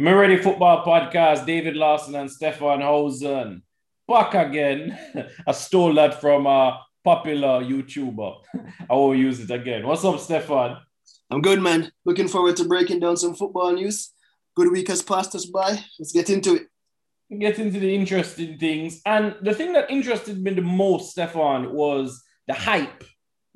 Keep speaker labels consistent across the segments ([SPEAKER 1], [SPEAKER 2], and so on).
[SPEAKER 1] Ready Football Podcast, David Lawson and Stefan Hausen. Back again. I stole that from a popular YouTuber. I will use it again. What's up, Stefan?
[SPEAKER 2] I'm good, man. Looking forward to breaking down some football news. Good week has passed us by. Let's get into it.
[SPEAKER 1] Get into the interesting things. And the thing that interested me the most, Stefan, was the hype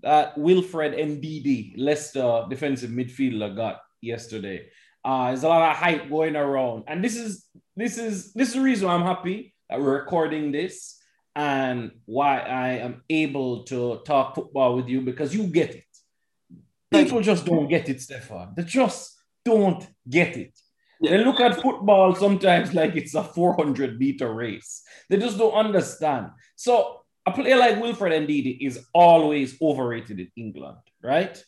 [SPEAKER 1] that Wilfred Ndidi, Leicester defensive midfielder, got yesterday. Uh, there's a lot of hype going around, and this is this is this is the reason I'm happy that we're recording this and why I am able to talk football with you because you get it. People just don't get it, Stefan. They just don't get it. They look at football sometimes like it's a 400 meter race. They just don't understand. So a player like Wilfred Ndidi is always overrated in England, right?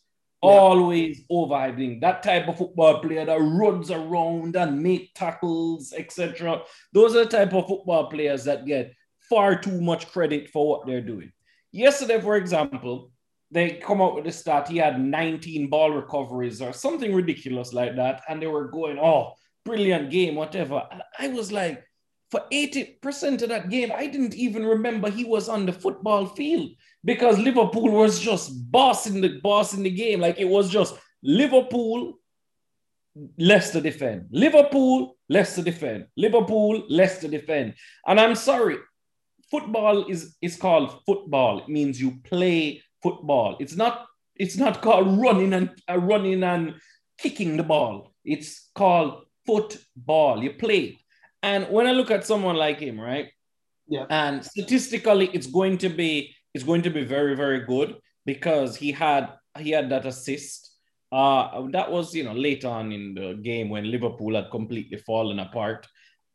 [SPEAKER 1] Yeah. Always overhyping that type of football player that runs around and make tackles, etc. Those are the type of football players that get far too much credit for what they're doing. Yesterday, for example, they come out with the stat he had 19 ball recoveries or something ridiculous like that, and they were going, "Oh, brilliant game, whatever." And I was like, for 80% of that game, I didn't even remember he was on the football field because Liverpool was just bossing the boss in the game. Like it was just Liverpool, Leicester defend. Liverpool, Leicester defend. Liverpool, Leicester defend. And I'm sorry, football is, is called football. It means you play football. It's not it's not called running and uh, running and kicking the ball. It's called football. You play. And when I look at someone like him, right?
[SPEAKER 2] Yeah.
[SPEAKER 1] And statistically, it's going to be it's going to be very very good because he had he had that assist. Uh, that was you know late on in the game when Liverpool had completely fallen apart.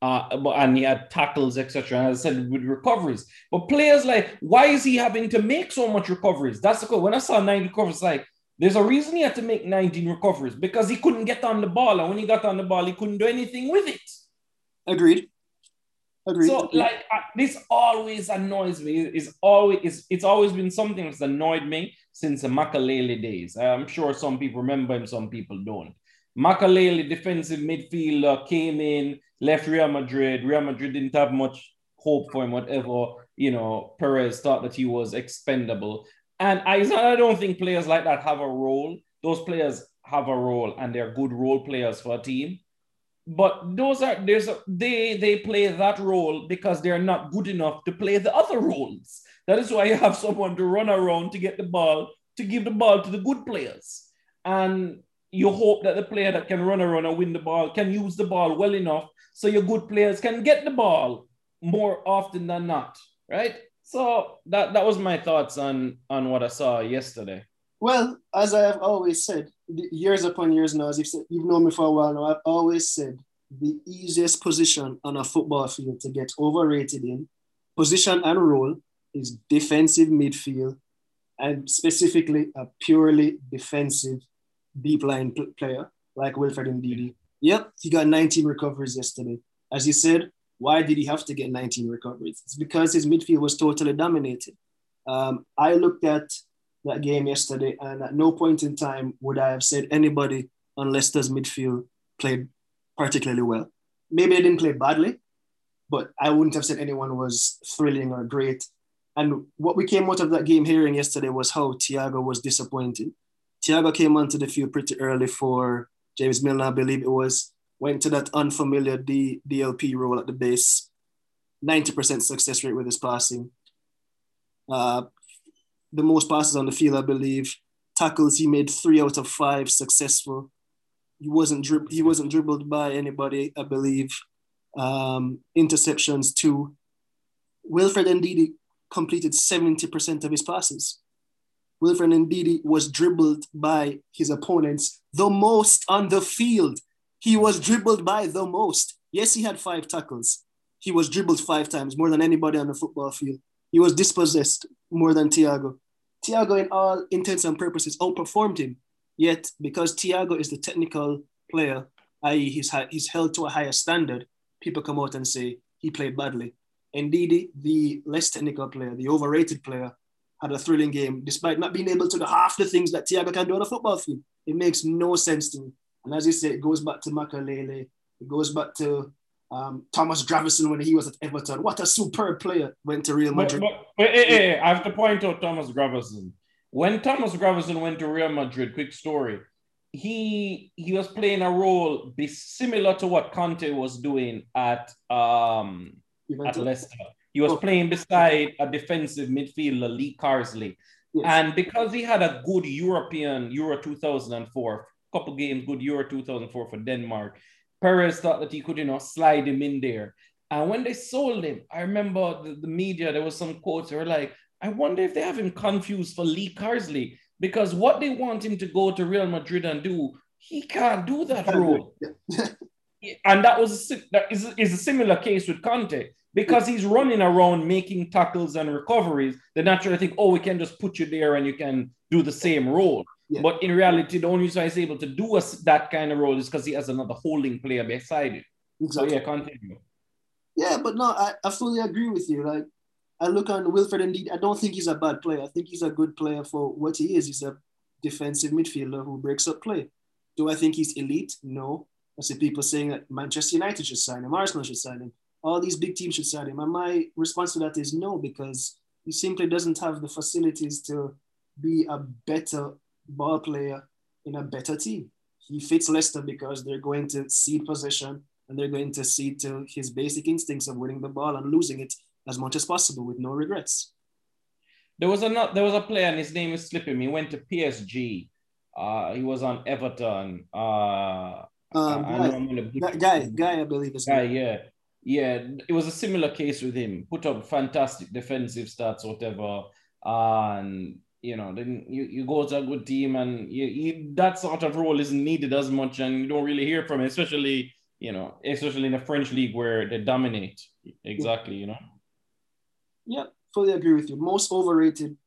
[SPEAKER 1] Uh, and he had tackles, etc. And as I said, with recoveries. But players like, why is he having to make so much recoveries? That's the cool. When I saw nine recoveries, like there's a reason he had to make 19 recoveries because he couldn't get on the ball, and when he got on the ball, he couldn't do anything with it.
[SPEAKER 2] Agreed.
[SPEAKER 1] Agreed. So like uh, this always annoys me. It's always it's, it's always been something that's annoyed me since the Makelele days. I'm sure some people remember him, some people don't. Makelele, defensive midfielder, came in, left Real Madrid. Real Madrid didn't have much hope for him, whatever. You know, Perez thought that he was expendable. And I, I don't think players like that have a role. Those players have a role and they're good role players for a team but those are there's a, they they play that role because they're not good enough to play the other roles. That is why you have someone to run around to get the ball to give the ball to the good players, and you hope that the player that can run around and win the ball can use the ball well enough so your good players can get the ball more often than not, right? So that that was my thoughts on on what I saw yesterday.
[SPEAKER 2] Well, as I have always said, years upon years now, as you've, said, you've known me for a while now, I've always said the easiest position on a football field to get overrated in, position and role, is defensive midfield, and specifically a purely defensive deep line pl- player like Wilfred Ndidi. Yep, he got 19 recoveries yesterday. As you said, why did he have to get 19 recoveries? It's because his midfield was totally dominated. Um, I looked at that game yesterday, and at no point in time would I have said anybody on Leicester's midfield played particularly well. Maybe they didn't play badly, but I wouldn't have said anyone was thrilling or great. And what we came out of that game hearing yesterday was how Thiago was disappointed. Thiago came onto the field pretty early for James Milner, I believe it was, went to that unfamiliar D, DLP role at the base, 90% success rate with his passing. Uh, the most passes on the field, I believe. Tackles, he made three out of five successful. He wasn't drib- he wasn't dribbled by anybody, I believe. Um, interceptions too. Wilfred Ndidi completed 70% of his passes. Wilfred Ndidi was dribbled by his opponents the most on the field. He was dribbled by the most. Yes, he had five tackles. He was dribbled five times, more than anybody on the football field. He was dispossessed more than Thiago. Thiago, in all intents and purposes, outperformed him. Yet, because Thiago is the technical player, i.e., he's, he's held to a higher standard, people come out and say he played badly. Indeed, the less technical player, the overrated player, had a thrilling game despite not being able to do half the things that Thiago can do on a football field. It makes no sense to me. And as you say, it goes back to Makelele, It goes back to um, Thomas Gravesen when he was at Everton. What a superb player. Went to Real Madrid.
[SPEAKER 1] But, but, but hey, hey, I have to point out Thomas Gravesen. When Thomas Gravesen went to Real Madrid, quick story, he he was playing a role be similar to what Kanté was doing at um at Leicester. He was oh. playing beside a defensive midfielder, Lee Carsley. Yes. And because he had a good European Euro 2004, couple games, good Euro 2004 for Denmark, Perez thought that he could, you know, slide him in there. And when they sold him, I remember the, the media, there was some quotes, they were like, I wonder if they have him confused for Lee Carsley because what they want him to go to Real Madrid and do, he can't do that role. and that was a, that is, is a similar case with Kanté because he's running around making tackles and recoveries. They naturally think, oh, we can just put you there and you can do the same role. Yeah. But in reality, the only reason he's able to do a, that kind of role is because he has another holding player beside him. Exactly. So yeah, continue.
[SPEAKER 2] Yeah, but no, I, I fully agree with you. Like I look on Wilfred Ndidi, I don't think he's a bad player. I think he's a good player for what he is. He's a defensive midfielder who breaks up play. Do I think he's elite? No. I see people saying that Manchester United should sign him, Arsenal should sign him, all these big teams should sign him. And my response to that is no, because he simply doesn't have the facilities to be a better ball player in a better team. He fits Leicester because they're going to cede possession and they're going to cede to his basic instincts of winning the ball and losing it as much as possible with no regrets.
[SPEAKER 1] There was a there was a player and his name is slipping me. He went to PSG. Uh, he was on Everton. Uh,
[SPEAKER 2] um, guy, guy, guy, I believe is
[SPEAKER 1] guy. Yeah, yeah. It was a similar case with him. Put up fantastic defensive stats, whatever. and you know, then you, you go to a good team and you, you, that sort of role isn't needed as much, and you don't really hear from it, especially you know, especially in the French league where they dominate. Exactly, you know.
[SPEAKER 2] Yeah, fully agree with you. Most overrated,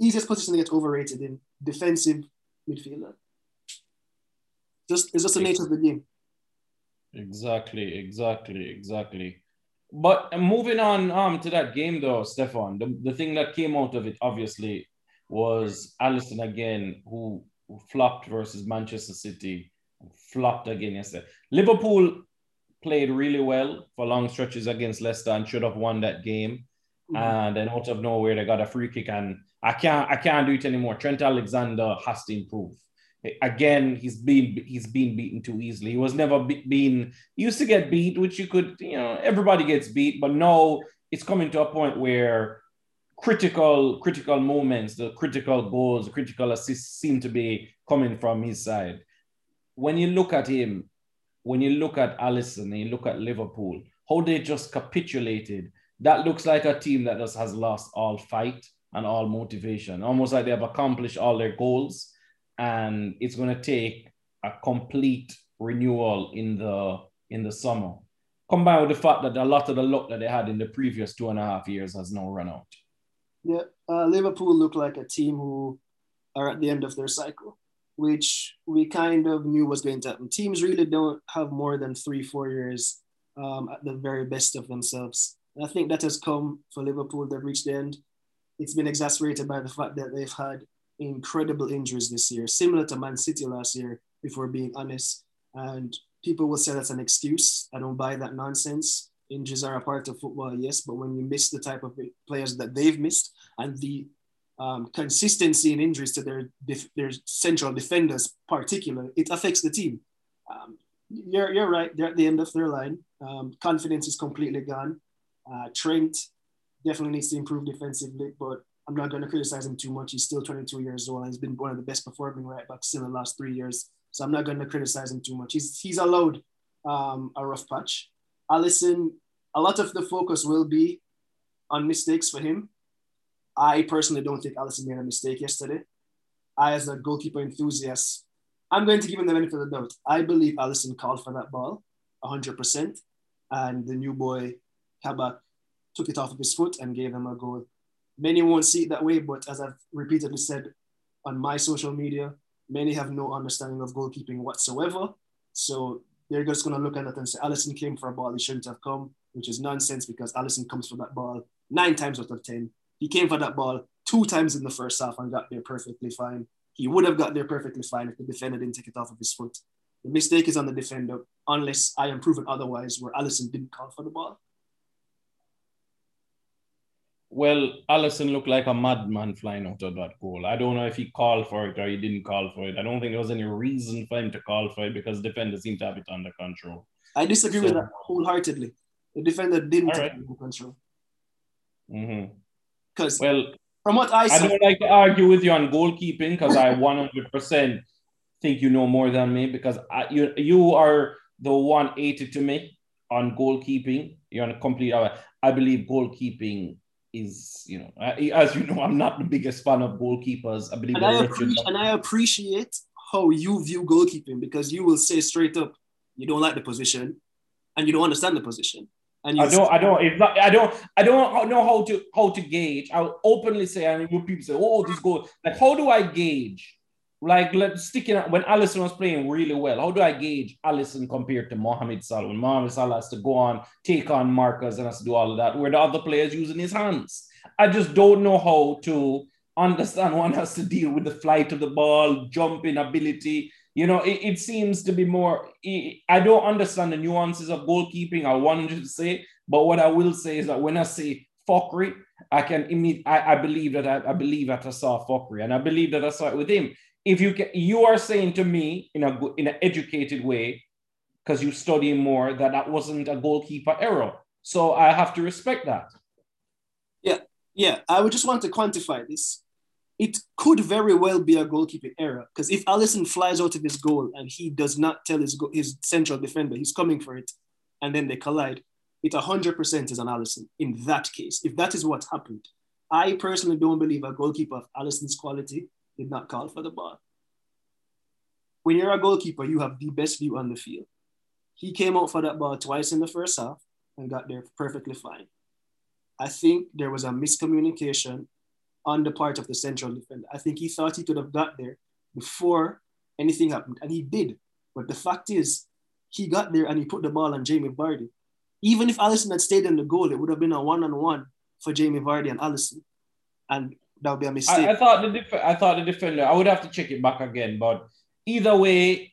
[SPEAKER 2] easiest position to get overrated in defensive midfielder. Just it's just the nature of the game.
[SPEAKER 1] Exactly, exactly, exactly. But moving on um to that game though, Stefan, the, the thing that came out of it obviously was Alisson again, who, who flopped versus Manchester City, flopped again yesterday. Liverpool played really well for long stretches against Leicester and should have won that game. Mm-hmm. And then out of nowhere, they got a free kick, and I can't I can't do it anymore. Trent Alexander has to improve. Again, he's been he's been beaten too easily. He was never be, been used to get beat, which you could you know everybody gets beat, but no, it's coming to a point where critical critical moments, the critical goals, the critical assists seem to be coming from his side. When you look at him, when you look at Alisson, you look at Liverpool, how they just capitulated, that looks like a team that just has lost all fight and all motivation, almost like they have accomplished all their goals, and it's going to take a complete renewal in the in the summer. Combined with the fact that a lot of the luck that they had in the previous two and a half years has now run out.
[SPEAKER 2] Yeah, uh, Liverpool look like a team who are at the end of their cycle, which we kind of knew was going to happen. Teams really don't have more than three, four years um, at the very best of themselves. And I think that has come for Liverpool. They've reached the end. It's been exacerbated by the fact that they've had incredible injuries this year, similar to Man City last year, if we're being honest. And people will say that's an excuse. I don't buy that nonsense injuries are a part of football, yes, but when you miss the type of players that they've missed and the um, consistency in injuries to their their central defenders, particular, it affects the team. Um, you're, you're right. They're at the end of their line. Um, confidence is completely gone. Uh, Trent definitely needs to improve defensively, but I'm not going to criticize him too much. He's still 22 years old. And he's been one of the best performing right backs in the last three years. So I'm not going to criticize him too much. He's, he's allowed um, a rough patch. Alisson, a lot of the focus will be on mistakes for him. I personally don't think Alisson made a mistake yesterday. I, as a goalkeeper enthusiast, I'm going to give him the benefit of the doubt. I believe Alisson called for that ball 100%, and the new boy, Kabak, took it off of his foot and gave him a goal. Many won't see it that way, but as I've repeatedly said on my social media, many have no understanding of goalkeeping whatsoever. So they're just going to look at it and say, Alisson came for a ball he shouldn't have come, which is nonsense because Alisson comes for that ball nine times out of 10. He came for that ball two times in the first half and got there perfectly fine. He would have got there perfectly fine if the defender didn't take it off of his foot. The mistake is on the defender, unless I am proven otherwise, where Alisson didn't call for the ball.
[SPEAKER 1] Well, Alisson looked like a madman flying out of that goal. I don't know if he called for it or he didn't call for it. I don't think there was any reason for him to call for it because defenders seemed to have it under control.
[SPEAKER 2] I disagree so, with that wholeheartedly. The defender didn't right. have control. Because
[SPEAKER 1] mm-hmm. well,
[SPEAKER 2] from what I saw,
[SPEAKER 1] I don't like to argue with you on goalkeeping because I 100% think you know more than me because I, you you are the 180 to me on goalkeeping. You're on a complete. I believe goalkeeping is you know as you know I'm not the biggest fan of goalkeepers. I believe
[SPEAKER 2] and I, appreciate, and I appreciate how you view goalkeeping because you will say straight up you don't like the position and you don't understand the position. And
[SPEAKER 1] I don't, I don't, it's not, I don't, I don't know how to how to gauge. I'll openly say, and people say, "Oh, this goal." Like, how do I gauge? Like, let's sticking when Alisson was playing really well. How do I gauge Alisson compared to Mohamed Salah? When Mohamed Salah has to go on, take on markers, and has to do all of that, where the other players using his hands. I just don't know how to understand. One has to deal with the flight of the ball, jumping ability, you know, it, it seems to be more. I don't understand the nuances of goalkeeping. I wanted to say, but what I will say is that when I say fuckery, I can immediately. I, I believe that I, I believe that I saw fuckery, and I believe that I saw it with him. If you can, you are saying to me in a in an educated way, because you study more, that that wasn't a goalkeeper error. So I have to respect that.
[SPEAKER 2] Yeah, yeah. I would just want to quantify this it could very well be a goalkeeping error because if Alisson flies out of his goal and he does not tell his, his central defender he's coming for it and then they collide, it 100% is an Alisson in that case. If that is what happened, I personally don't believe a goalkeeper of Alisson's quality did not call for the ball. When you're a goalkeeper, you have the best view on the field. He came out for that ball twice in the first half and got there perfectly fine. I think there was a miscommunication on the part of the central defender. I think he thought he could have got there before anything happened, and he did. But the fact is, he got there and he put the ball on Jamie Vardy. Even if Alisson had stayed in the goal, it would have been a one-on-one for Jamie Vardy and Alisson. and that would be a mistake.
[SPEAKER 1] I, I thought the def- I thought the defender. I would have to check it back again, but either way,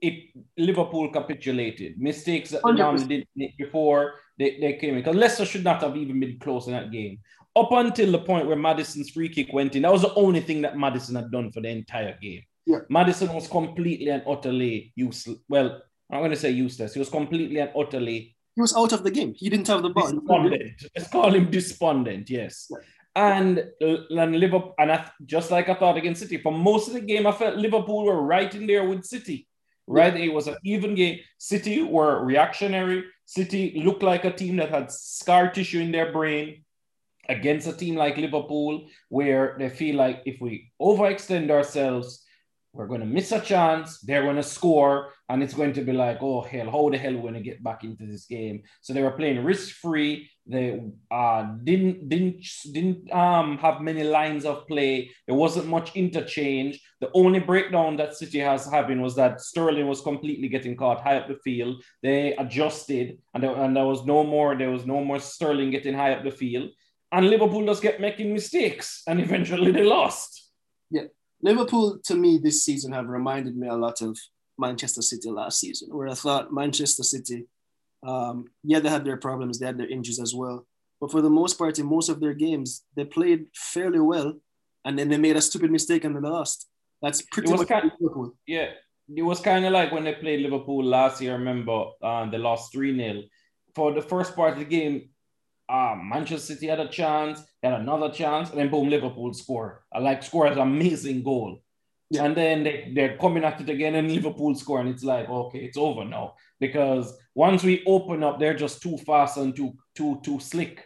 [SPEAKER 1] it Liverpool capitulated. Mistakes that they normally did before they, they came in. Because Leicester should not have even been close in that game up until the point where Maddison's free kick went in, that was the only thing that Maddison had done for the entire game.
[SPEAKER 2] Yeah.
[SPEAKER 1] Maddison was completely and utterly useless. Well, I'm going to say useless. He was completely and utterly.
[SPEAKER 2] He was out of the game. He didn't have the ball.
[SPEAKER 1] Despondent. Let's call him despondent. Yes. Yeah. And and Liverpool, and I, just like I thought against City, for most of the game, I felt Liverpool were right in there with City. Right, yeah. it was an even game. City were reactionary. City looked like a team that had scar tissue in their brain against a team like Liverpool, where they feel like if we overextend ourselves, we're going to miss a chance, they're going to score, and it's going to be like, oh, hell, how the hell are we going to get back into this game? So they were playing risk free. They uh, didn't didn't didn't um, have many lines of play. There wasn't much interchange. The only breakdown that City has having was that Sterling was completely getting caught high up the field. They adjusted, and there, and there was no more. There was no more Sterling getting high up the field and Liverpool just kept making mistakes, and eventually they lost.
[SPEAKER 2] Yeah, Liverpool to me this season have reminded me a lot of Manchester City last season, where I thought Manchester City, um, yeah, they had their problems, they had their injuries as well, but for the most part, in most of their games, they played fairly well, and then they made a stupid mistake and they lost. That's pretty much
[SPEAKER 1] kind of, Liverpool. Yeah, it was kind of like when they played Liverpool last year. I remember uh, they lost three 0 For the first part of the game, um, Manchester City had a chance, had another chance, and then boom, Liverpool score. I like score an amazing goal. Yeah. And then they, they're coming at it again and Liverpool score. And it's like, okay, it's over now. Because once we open up, they're just too fast and too too too slick.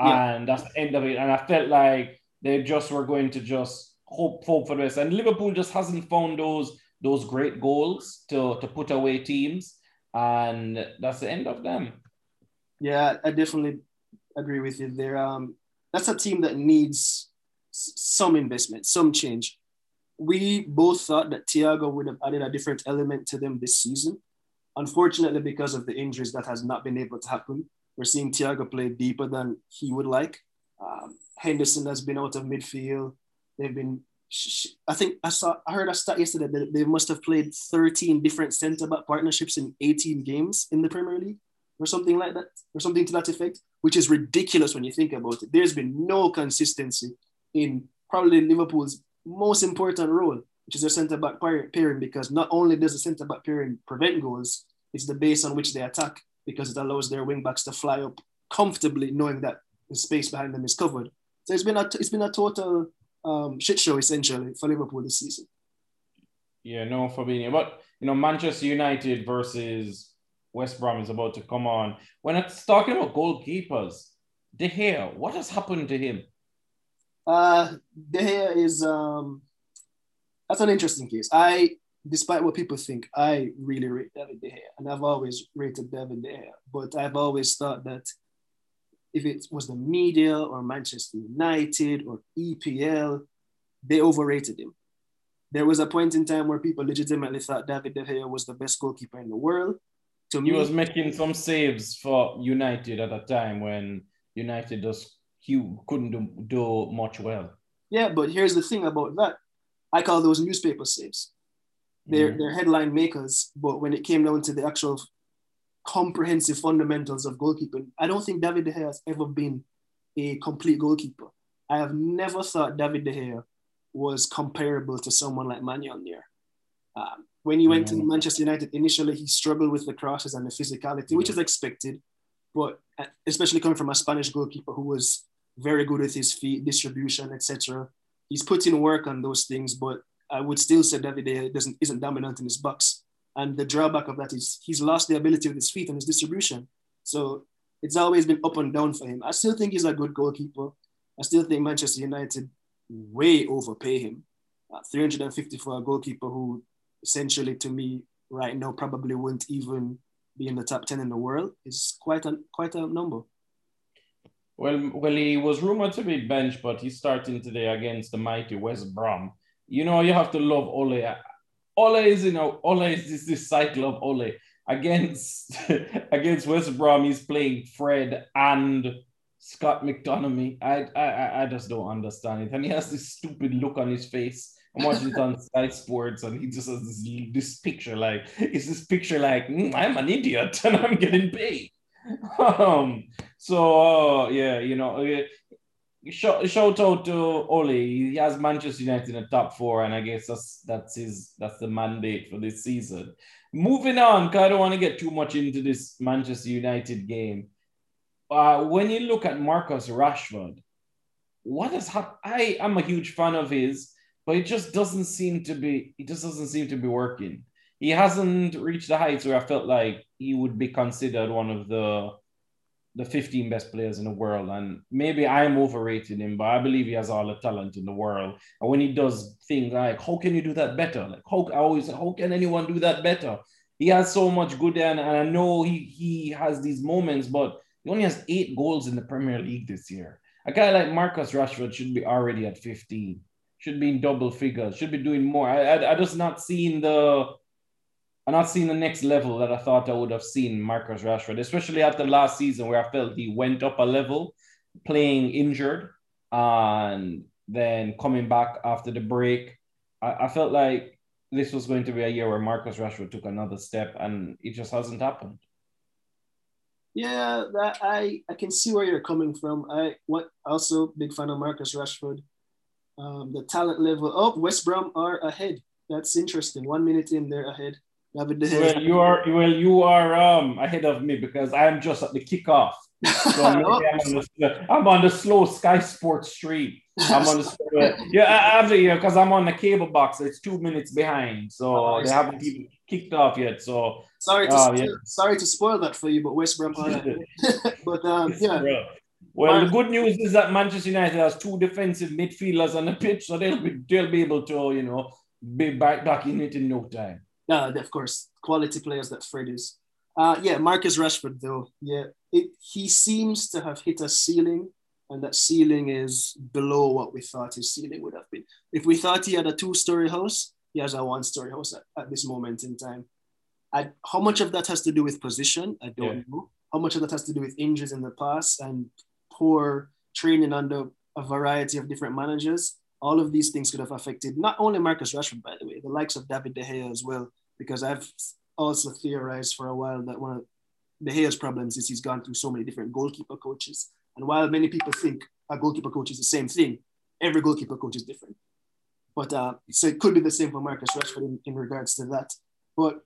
[SPEAKER 1] Yeah. And that's the end of it. And I felt like they just were going to just hope, hope for this. And Liverpool just hasn't found those those great goals to, to put away teams. And that's the end of them.
[SPEAKER 2] Yeah, I definitely agree with you. They're um, that's a team that needs some investment, some change. We both thought that Thiago would have added a different element to them this season. Unfortunately, because of the injuries, that has not been able to happen. We're seeing Thiago play deeper than he would like. Um, Henderson has been out of midfield. They've been I think I saw I heard a stat yesterday that they must have played 13 different centre back partnerships in 18 games in the Premier League or something like that, or something to that effect, which is ridiculous when you think about it. There's been no consistency in probably Liverpool's most important role, which is their centre back pairing, because not only does the centre back pairing prevent goals, it's the base on which they attack because it allows their wing backs to fly up comfortably, knowing that the space behind them is covered. So it's been a it's been a total um, shit show essentially for Liverpool this season.
[SPEAKER 1] Yeah, no, Fabinho. But you know, Manchester United versus West Brom is about to come on. When it's talking about goalkeepers, De Gea, what has happened to him?
[SPEAKER 2] Uh, De Gea is um, that's an interesting case. I, despite what people think, I really rate David De Gea, and I've always rated David De Gea. But I've always thought that if it was the media or Manchester United or EPL, they overrated him. There was a point in time where people legitimately thought David De Gea was the best goalkeeper in the world.
[SPEAKER 1] To he me, was making some saves for United at a time when United just he couldn't do, do much well.
[SPEAKER 2] Yeah, but here's the thing about that. I call those newspaper saves. They're, mm. they're headline makers, but when it came down to the actual comprehensive fundamentals of goalkeeping. I don't think David De Gea has ever been a complete goalkeeper. I have never thought David De Gea was comparable to someone like Manuel Neuer. Um, when he went mm-hmm. to. Manchester United, initially he struggled with the crosses and the physicality, mm-hmm. which is expected, but uh, especially coming from a Spanish goalkeeper who was very good with his feet, distribution, etc. He's put in work on those things, but I would still say David doesn't isn't dominant in his box. And the drawback of that is he's lost the ability with his feet and his distribution. So it's always been up and down for him. I still think he's a good goalkeeper. I still think Manchester United way overpay him. Uh, 350 for a goalkeeper who essentially to me right now probably wouldn't even be in the top 10 in the world is quite a quite a number.
[SPEAKER 1] Well, well, he was rumored to be benched, but he's starting today against the mighty West Brom. You know, you have to love Ole. Ole is you know Ole is this, this cycle of Ole against against West Brom. He's playing Fred and Scott McTominay. I, I I just don't understand it, and he has this stupid look on his face. I'm watching it on Sky Sports, and he just has this, this picture like, is this picture like mm, I'm an idiot and I'm getting paid? um, so uh, yeah, you know, shout, shout out to Ole. He has Manchester United in the top four, and I guess that's that's his that's the mandate for this season. Moving on, because I don't want to get too much into this Manchester United game. Uh, when you look at Marcus Rashford, what has happened? I am a huge fan of his, but it just doesn't seem to be. It just doesn't seem to be working. He hasn't reached the heights where I felt like he would be considered one of the the 15 best players in the world. And maybe I'm overrating him, but I believe he has all the talent in the world. And when he does things like, how can you do that better? Like, how, I always, how can anyone do that better? He has so much good and, and I know he, he has these moments, but he only has eight goals in the Premier League this year. A guy like Marcus Rashford should be already at 15, should be in double figures, should be doing more. I, I, I just not seeing the I'm not seeing the next level that I thought I would have seen Marcus Rashford, especially after last season where I felt he went up a level playing injured and then coming back after the break. I, I felt like this was going to be a year where Marcus Rashford took another step and it just hasn't happened.
[SPEAKER 2] Yeah, that I, I can see where you're coming from. I what also big fan of Marcus Rashford. Um, the talent level. Oh, West Brom are ahead. That's interesting. One minute in, they're ahead.
[SPEAKER 1] Well, you are well, you are um ahead of me because I am just at the kickoff. So I'm, on the, I'm, on the, slow Sky Sports stream. I'm on the yeah, after yeah, because I'm on the cable box. It's two minutes behind, so oh, they haven't even kicked off yet. So
[SPEAKER 2] sorry to uh, yeah. sorry to spoil that for you, but West Brom. but um, yeah.
[SPEAKER 1] Well, the good news is that Manchester United has two defensive midfielders on the pitch, so they'll be they'll be able to you know be back back in it in no time.
[SPEAKER 2] Uh, of course, quality players that Fred is. Uh, yeah, Marcus Rashford, though. Yeah, it, he seems to have hit a ceiling, and that ceiling is below what we thought his ceiling would have been. If we thought he had a two story house, he has a one story house at, at, this moment in time. I, how much of that has to do with position? I don't yeah. know. How much of that has to do with injuries in the past and poor training under a variety of different managers? All of these things could have affected not only Marcus Rashford, by the way, the likes of David De Gea as well, because I've also theorized for a while that one of De Gea's problems is he's gone through so many different goalkeeper coaches. And while many people think a goalkeeper coach is the same thing, every goalkeeper coach is different. But uh, so it could be the same for Marcus Rashford in, in regards to that. But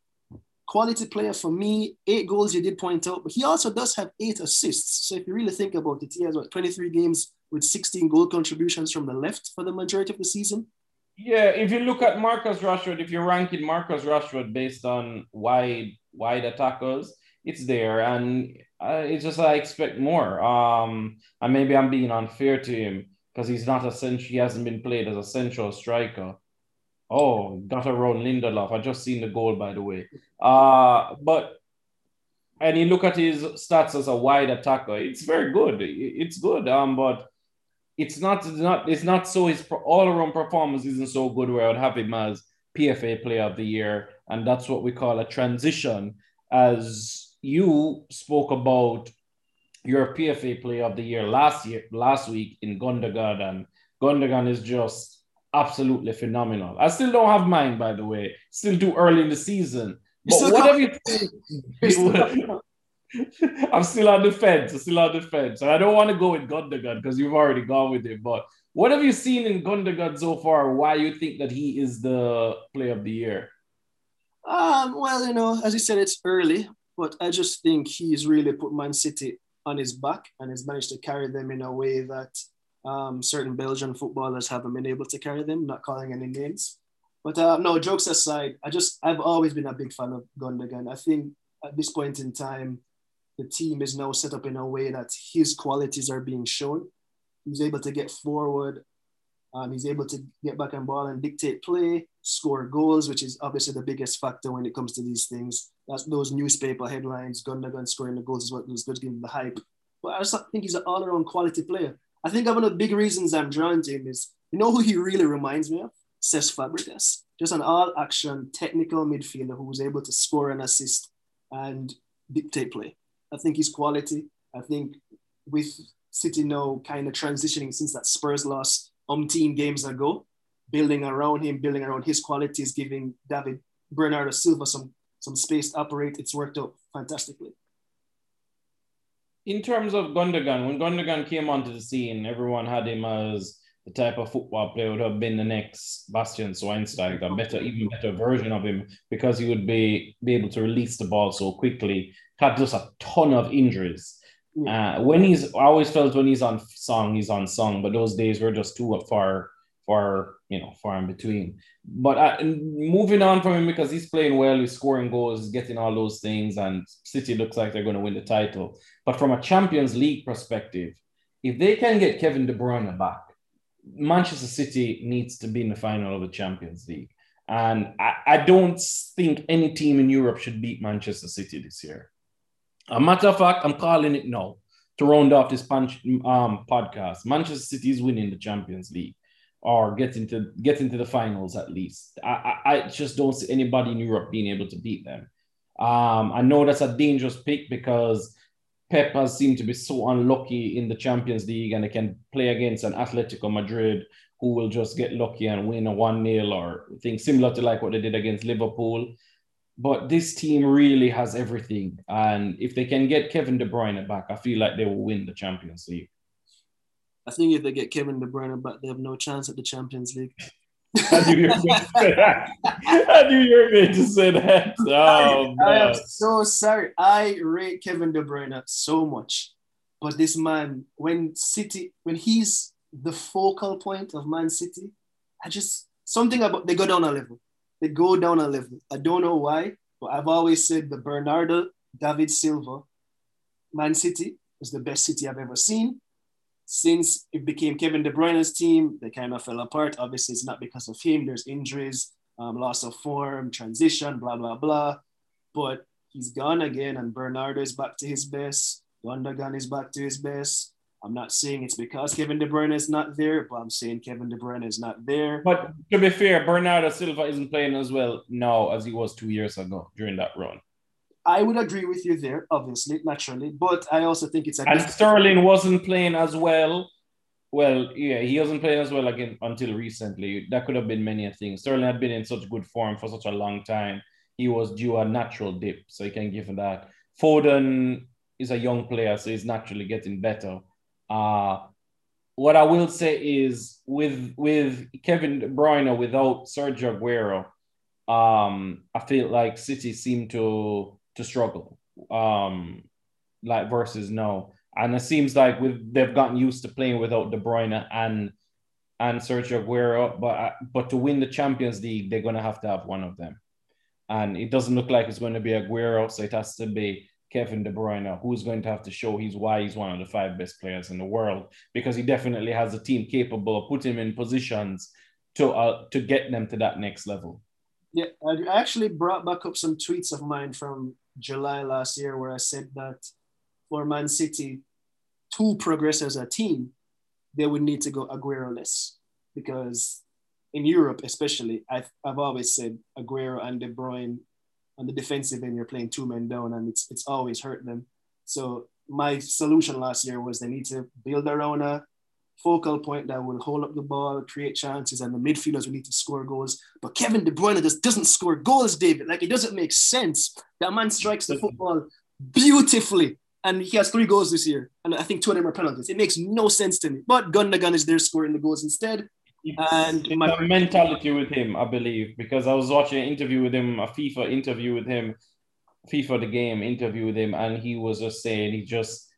[SPEAKER 2] quality player for me, eight goals you did point out, but he also does have eight assists. So if you really think about it, he has what 23 games with 16 goal contributions from the left for the majority of the season.
[SPEAKER 1] Yeah, if you look at Marcus Rashford, if you're ranking Marcus Rashford based on wide wide attackers, it's there, and uh, it's just I expect more. Um, and maybe I'm being unfair to him because he's not a central. He hasn't been played as a central striker. Oh, got around Lindelof. I just seen the goal, by the way. Uh, but and you look at his stats as a wide attacker. It's very good. It's good. Um, but it's not it's not it's not so his all around performance isn't so good where I would have him as PFA Player of the Year, and that's what we call a transition. As you spoke about your PFA Player of the Year last year, last week in Gundogan, and Gundogan is just absolutely phenomenal. I still don't have mine, by the way. Still too early in the season. But what have you think? I'm still on the fence. I'm still on the fence. And I don't want to go with Gundogan because you've already gone with him. But what have you seen in Gundogan so far? Why you think that he is the player of the year?
[SPEAKER 2] Um, well, you know, as you said, it's early, but I just think he's really put Man City on his back and has managed to carry them in a way that um, certain Belgian footballers haven't been able to carry them, not calling any names. But uh, no, jokes aside, I just I've always been a big fan of Gundogan. I think at this point in time, the team is now set up in a way that his qualities are being shown. He's able to get forward. Um, he's able to get back on ball and dictate play, score goals, which is obviously the biggest factor when it comes to these things. That's those newspaper headlines, Gundogan scoring the goals is what was good to give him the hype. But I just think he's an all-around quality player. I think one of the big reasons I'm drawn to him is, you know who he really reminds me of? Cesc Fabregas. Just an all-action technical midfielder who was able to score and assist and dictate play. I think his quality. I think with City now kind of transitioning since that Spurs loss umpteen games ago, building around him, building around his qualities, giving David Bernardo Silva some some space to operate. It's worked out fantastically.
[SPEAKER 1] In terms of Gundogan, when Gundogan came onto the scene, everyone had him as the type of football player who would have been the next Bastian Schweinsteiger, a better, even better version of him because he would be, be able to release the ball so quickly. Had just a ton of injuries. Uh, when he's, I always felt when he's on song, he's on song, but those days were just too far, far, you know, far in between. But uh, moving on from him because he's playing well, he's scoring goals, getting all those things, and City looks like they're going to win the title. But from a Champions League perspective, if they can get Kevin De Bruyne back, Manchester City needs to be in the final of the Champions League. And I, I don't think any team in Europe should beat Manchester City this year. A matter of fact, I'm calling it now to round off this punch, um, podcast. Manchester City is winning the Champions League or get into get into the finals at least. I, I, I just don't see anybody in Europe being able to beat them. Um, I know that's a dangerous pick because Pep has seemed to be so unlucky in the Champions League and they can play against an Atletico Madrid who will just get lucky and win a 1 0 or things similar to like what they did against Liverpool. But this team really has everything. And if they can get Kevin De Bruyne back, I feel like they will win the Champions League.
[SPEAKER 2] I think if they get Kevin De Bruyne back, they have no chance at the Champions League.
[SPEAKER 1] I knew you were going to say that. I knew you were going to say that. Oh,
[SPEAKER 2] I am so sorry. I rate Kevin De Bruyne so much, but this man, when City, when he's the focal point of Man City, I just something about they go down a level. They go down a level. I don't know why, but I've always said the Bernardo David Silva Man City is the best city I've ever seen since it became Kevin De Bruyne's team, they kind of fell apart. Obviously, it's not because of him. There's injuries, um, loss of form, transition, blah, blah, blah. But he's gone again, and Bernardo is back to his best. Gundogan is back to his best. I'm not saying it's because Kevin De Bruyne is not there, but I'm saying Kevin De Bruyne is not there.
[SPEAKER 1] But to be fair, Bernardo Silva isn't playing as well now as he was two years ago during that run.
[SPEAKER 2] I would agree with you there, obviously, naturally, but I also think it's a
[SPEAKER 1] and Sterling wasn't playing as well well, yeah, he hasn't played as well again until recently. That could have been many things. Sterling had been in such good form for such a long time. He was due a natural dip, so you can give him that. Foden is a young player, so he's naturally getting better. Uh, what I will say is with with Kevin De Bruyne without Sergio Aguero, um, I feel like City seem to to struggle. Um, like versus no. And it seems like with they've gotten used to playing without De Bruyne and and Sergio Aguero, but but to win the Champions League, they're gonna have to have one of them. And it doesn't look like it's going to be Aguero, so it has to be Kevin De Bruyne, who's going to have to show he's why he's one of the five best players in the world because he definitely has a team capable of putting him in positions to uh, to get them to that next level.
[SPEAKER 2] Yeah, I actually brought back up some tweets of mine from July last year where I said that for Man City to progress as a team, they would need to go Aguero less because in Europe, especially, I've, I've always said Aguero and De Bruyne on the defensive end, you're playing two men down and it's, it's always hurt them. So my solution last year was they need to build around a focal point that will hold up the ball, create chances, and the midfielders will need to score goals. But Kevin De Bruyne just doesn't score goals, David. Like it doesn't make sense. That man strikes the football beautifully. And he has three goals this year. And I think two of them are penalties. It makes no sense to me. But Gundogan is there scoring the goals instead.
[SPEAKER 1] And it's my mentality with him, I believe, because I was watching an interview with him, a FIFA interview with him, FIFA the game interview with him, and he was just saying he just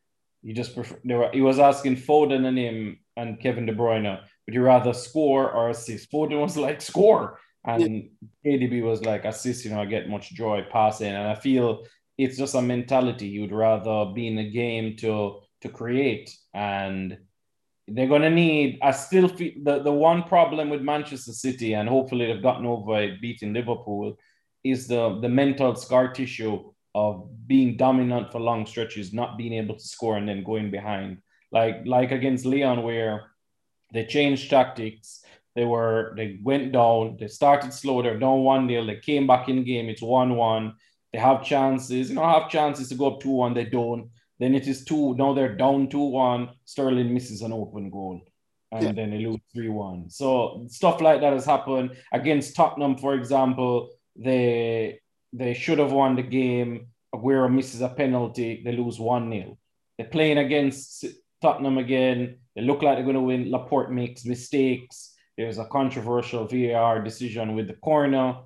[SPEAKER 1] he just prefer, were, he was asking Foden and him and Kevin De Bruyne, would you rather score or assist? Foden was like score, and yeah. KDB was like assist. You know, I get much joy passing, and I feel it's just a mentality. You'd rather be in a game to to create and they're going to need. I still feel the, the one problem with Manchester City, and hopefully they've gotten over it beating Liverpool, is the, the mental scar tissue of being dominant for long stretches, not being able to score and then going behind. Like like against Lyon, where they changed tactics. They were they went down, they started slow, they're down one nil, they came back in game, it's one-one. They have chances, you know, have chances to go up 2-1, they don't then it is two. Now they're down two one. Sterling misses an open goal, and yeah. then they lose three one. So stuff like that has happened against Tottenham, for example. They they should have won the game. Aguero misses a penalty. They lose one 0 They're playing against Tottenham again. They look like they're going to win. Laporte makes mistakes. There's a controversial VAR decision with the corner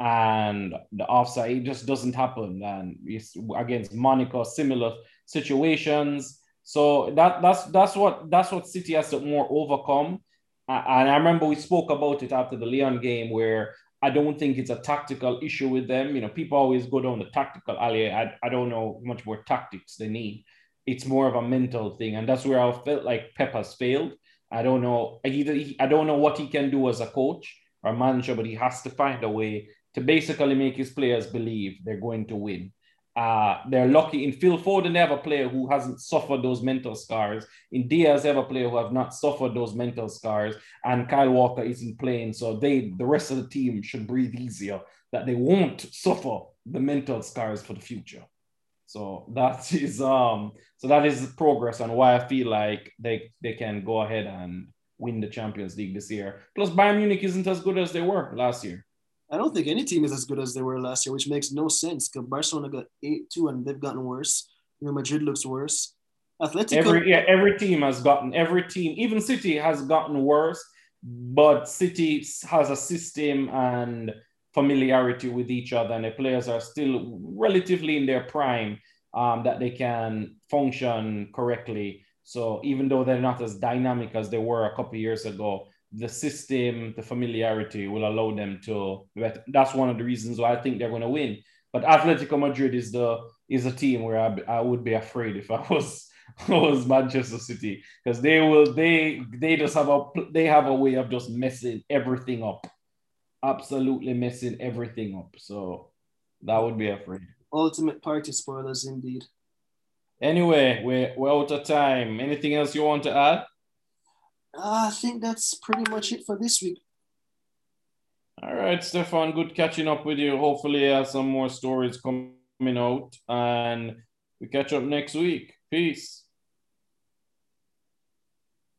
[SPEAKER 1] and the offside. It just doesn't happen. And it's against Monaco, similar situations. So that that's that's what that's what City has to more overcome. And I remember we spoke about it after the Lyon game where I don't think it's a tactical issue with them. You know, people always go down the tactical alley. I, I don't know much more tactics they need. It's more of a mental thing. And that's where I felt like Pep has failed. I don't know either. I don't know what he can do as a coach or manager, but he has to find a way to basically make his players believe they're going to win. Uh, they're lucky in Phil Foden, they have a player who hasn't suffered those mental scars. In Dias, they have a player who have not suffered those mental scars. And Kyle Walker isn't playing. So they, the rest of the team should breathe easier that they won't suffer the mental scars for the future. So that is um so that is progress and why I feel like they they can go ahead and win the Champions League this year. Plus Bayern Munich isn't as good as they were last year.
[SPEAKER 2] I don't think any team is as good as they were last year, which makes no sense because Barcelona got 8 2 and they've gotten worse. Real Madrid looks worse.
[SPEAKER 1] Atletico. Every, yeah, every team has gotten, every team, even City has gotten worse, but City has a system and familiarity with each other, and the players are still relatively in their prime um, that they can function correctly. So even though they're not as dynamic as they were a couple years ago, the system, the familiarity will allow them to. That's one of the reasons why I think they're going to win. But Atletico Madrid is the is a team where I, I would be afraid if I was was Manchester City because they will they they just have a they have a way of just messing everything up, absolutely messing everything up. So that would be a afraid.
[SPEAKER 2] Ultimate party spoilers indeed.
[SPEAKER 1] Anyway, we're, we're out of time. Anything else you want to add?
[SPEAKER 2] Uh, I think that's pretty much it for this week.
[SPEAKER 1] All right, Stefan, good catching up with you. Hopefully, have some more stories coming out, and we catch up next week. Peace.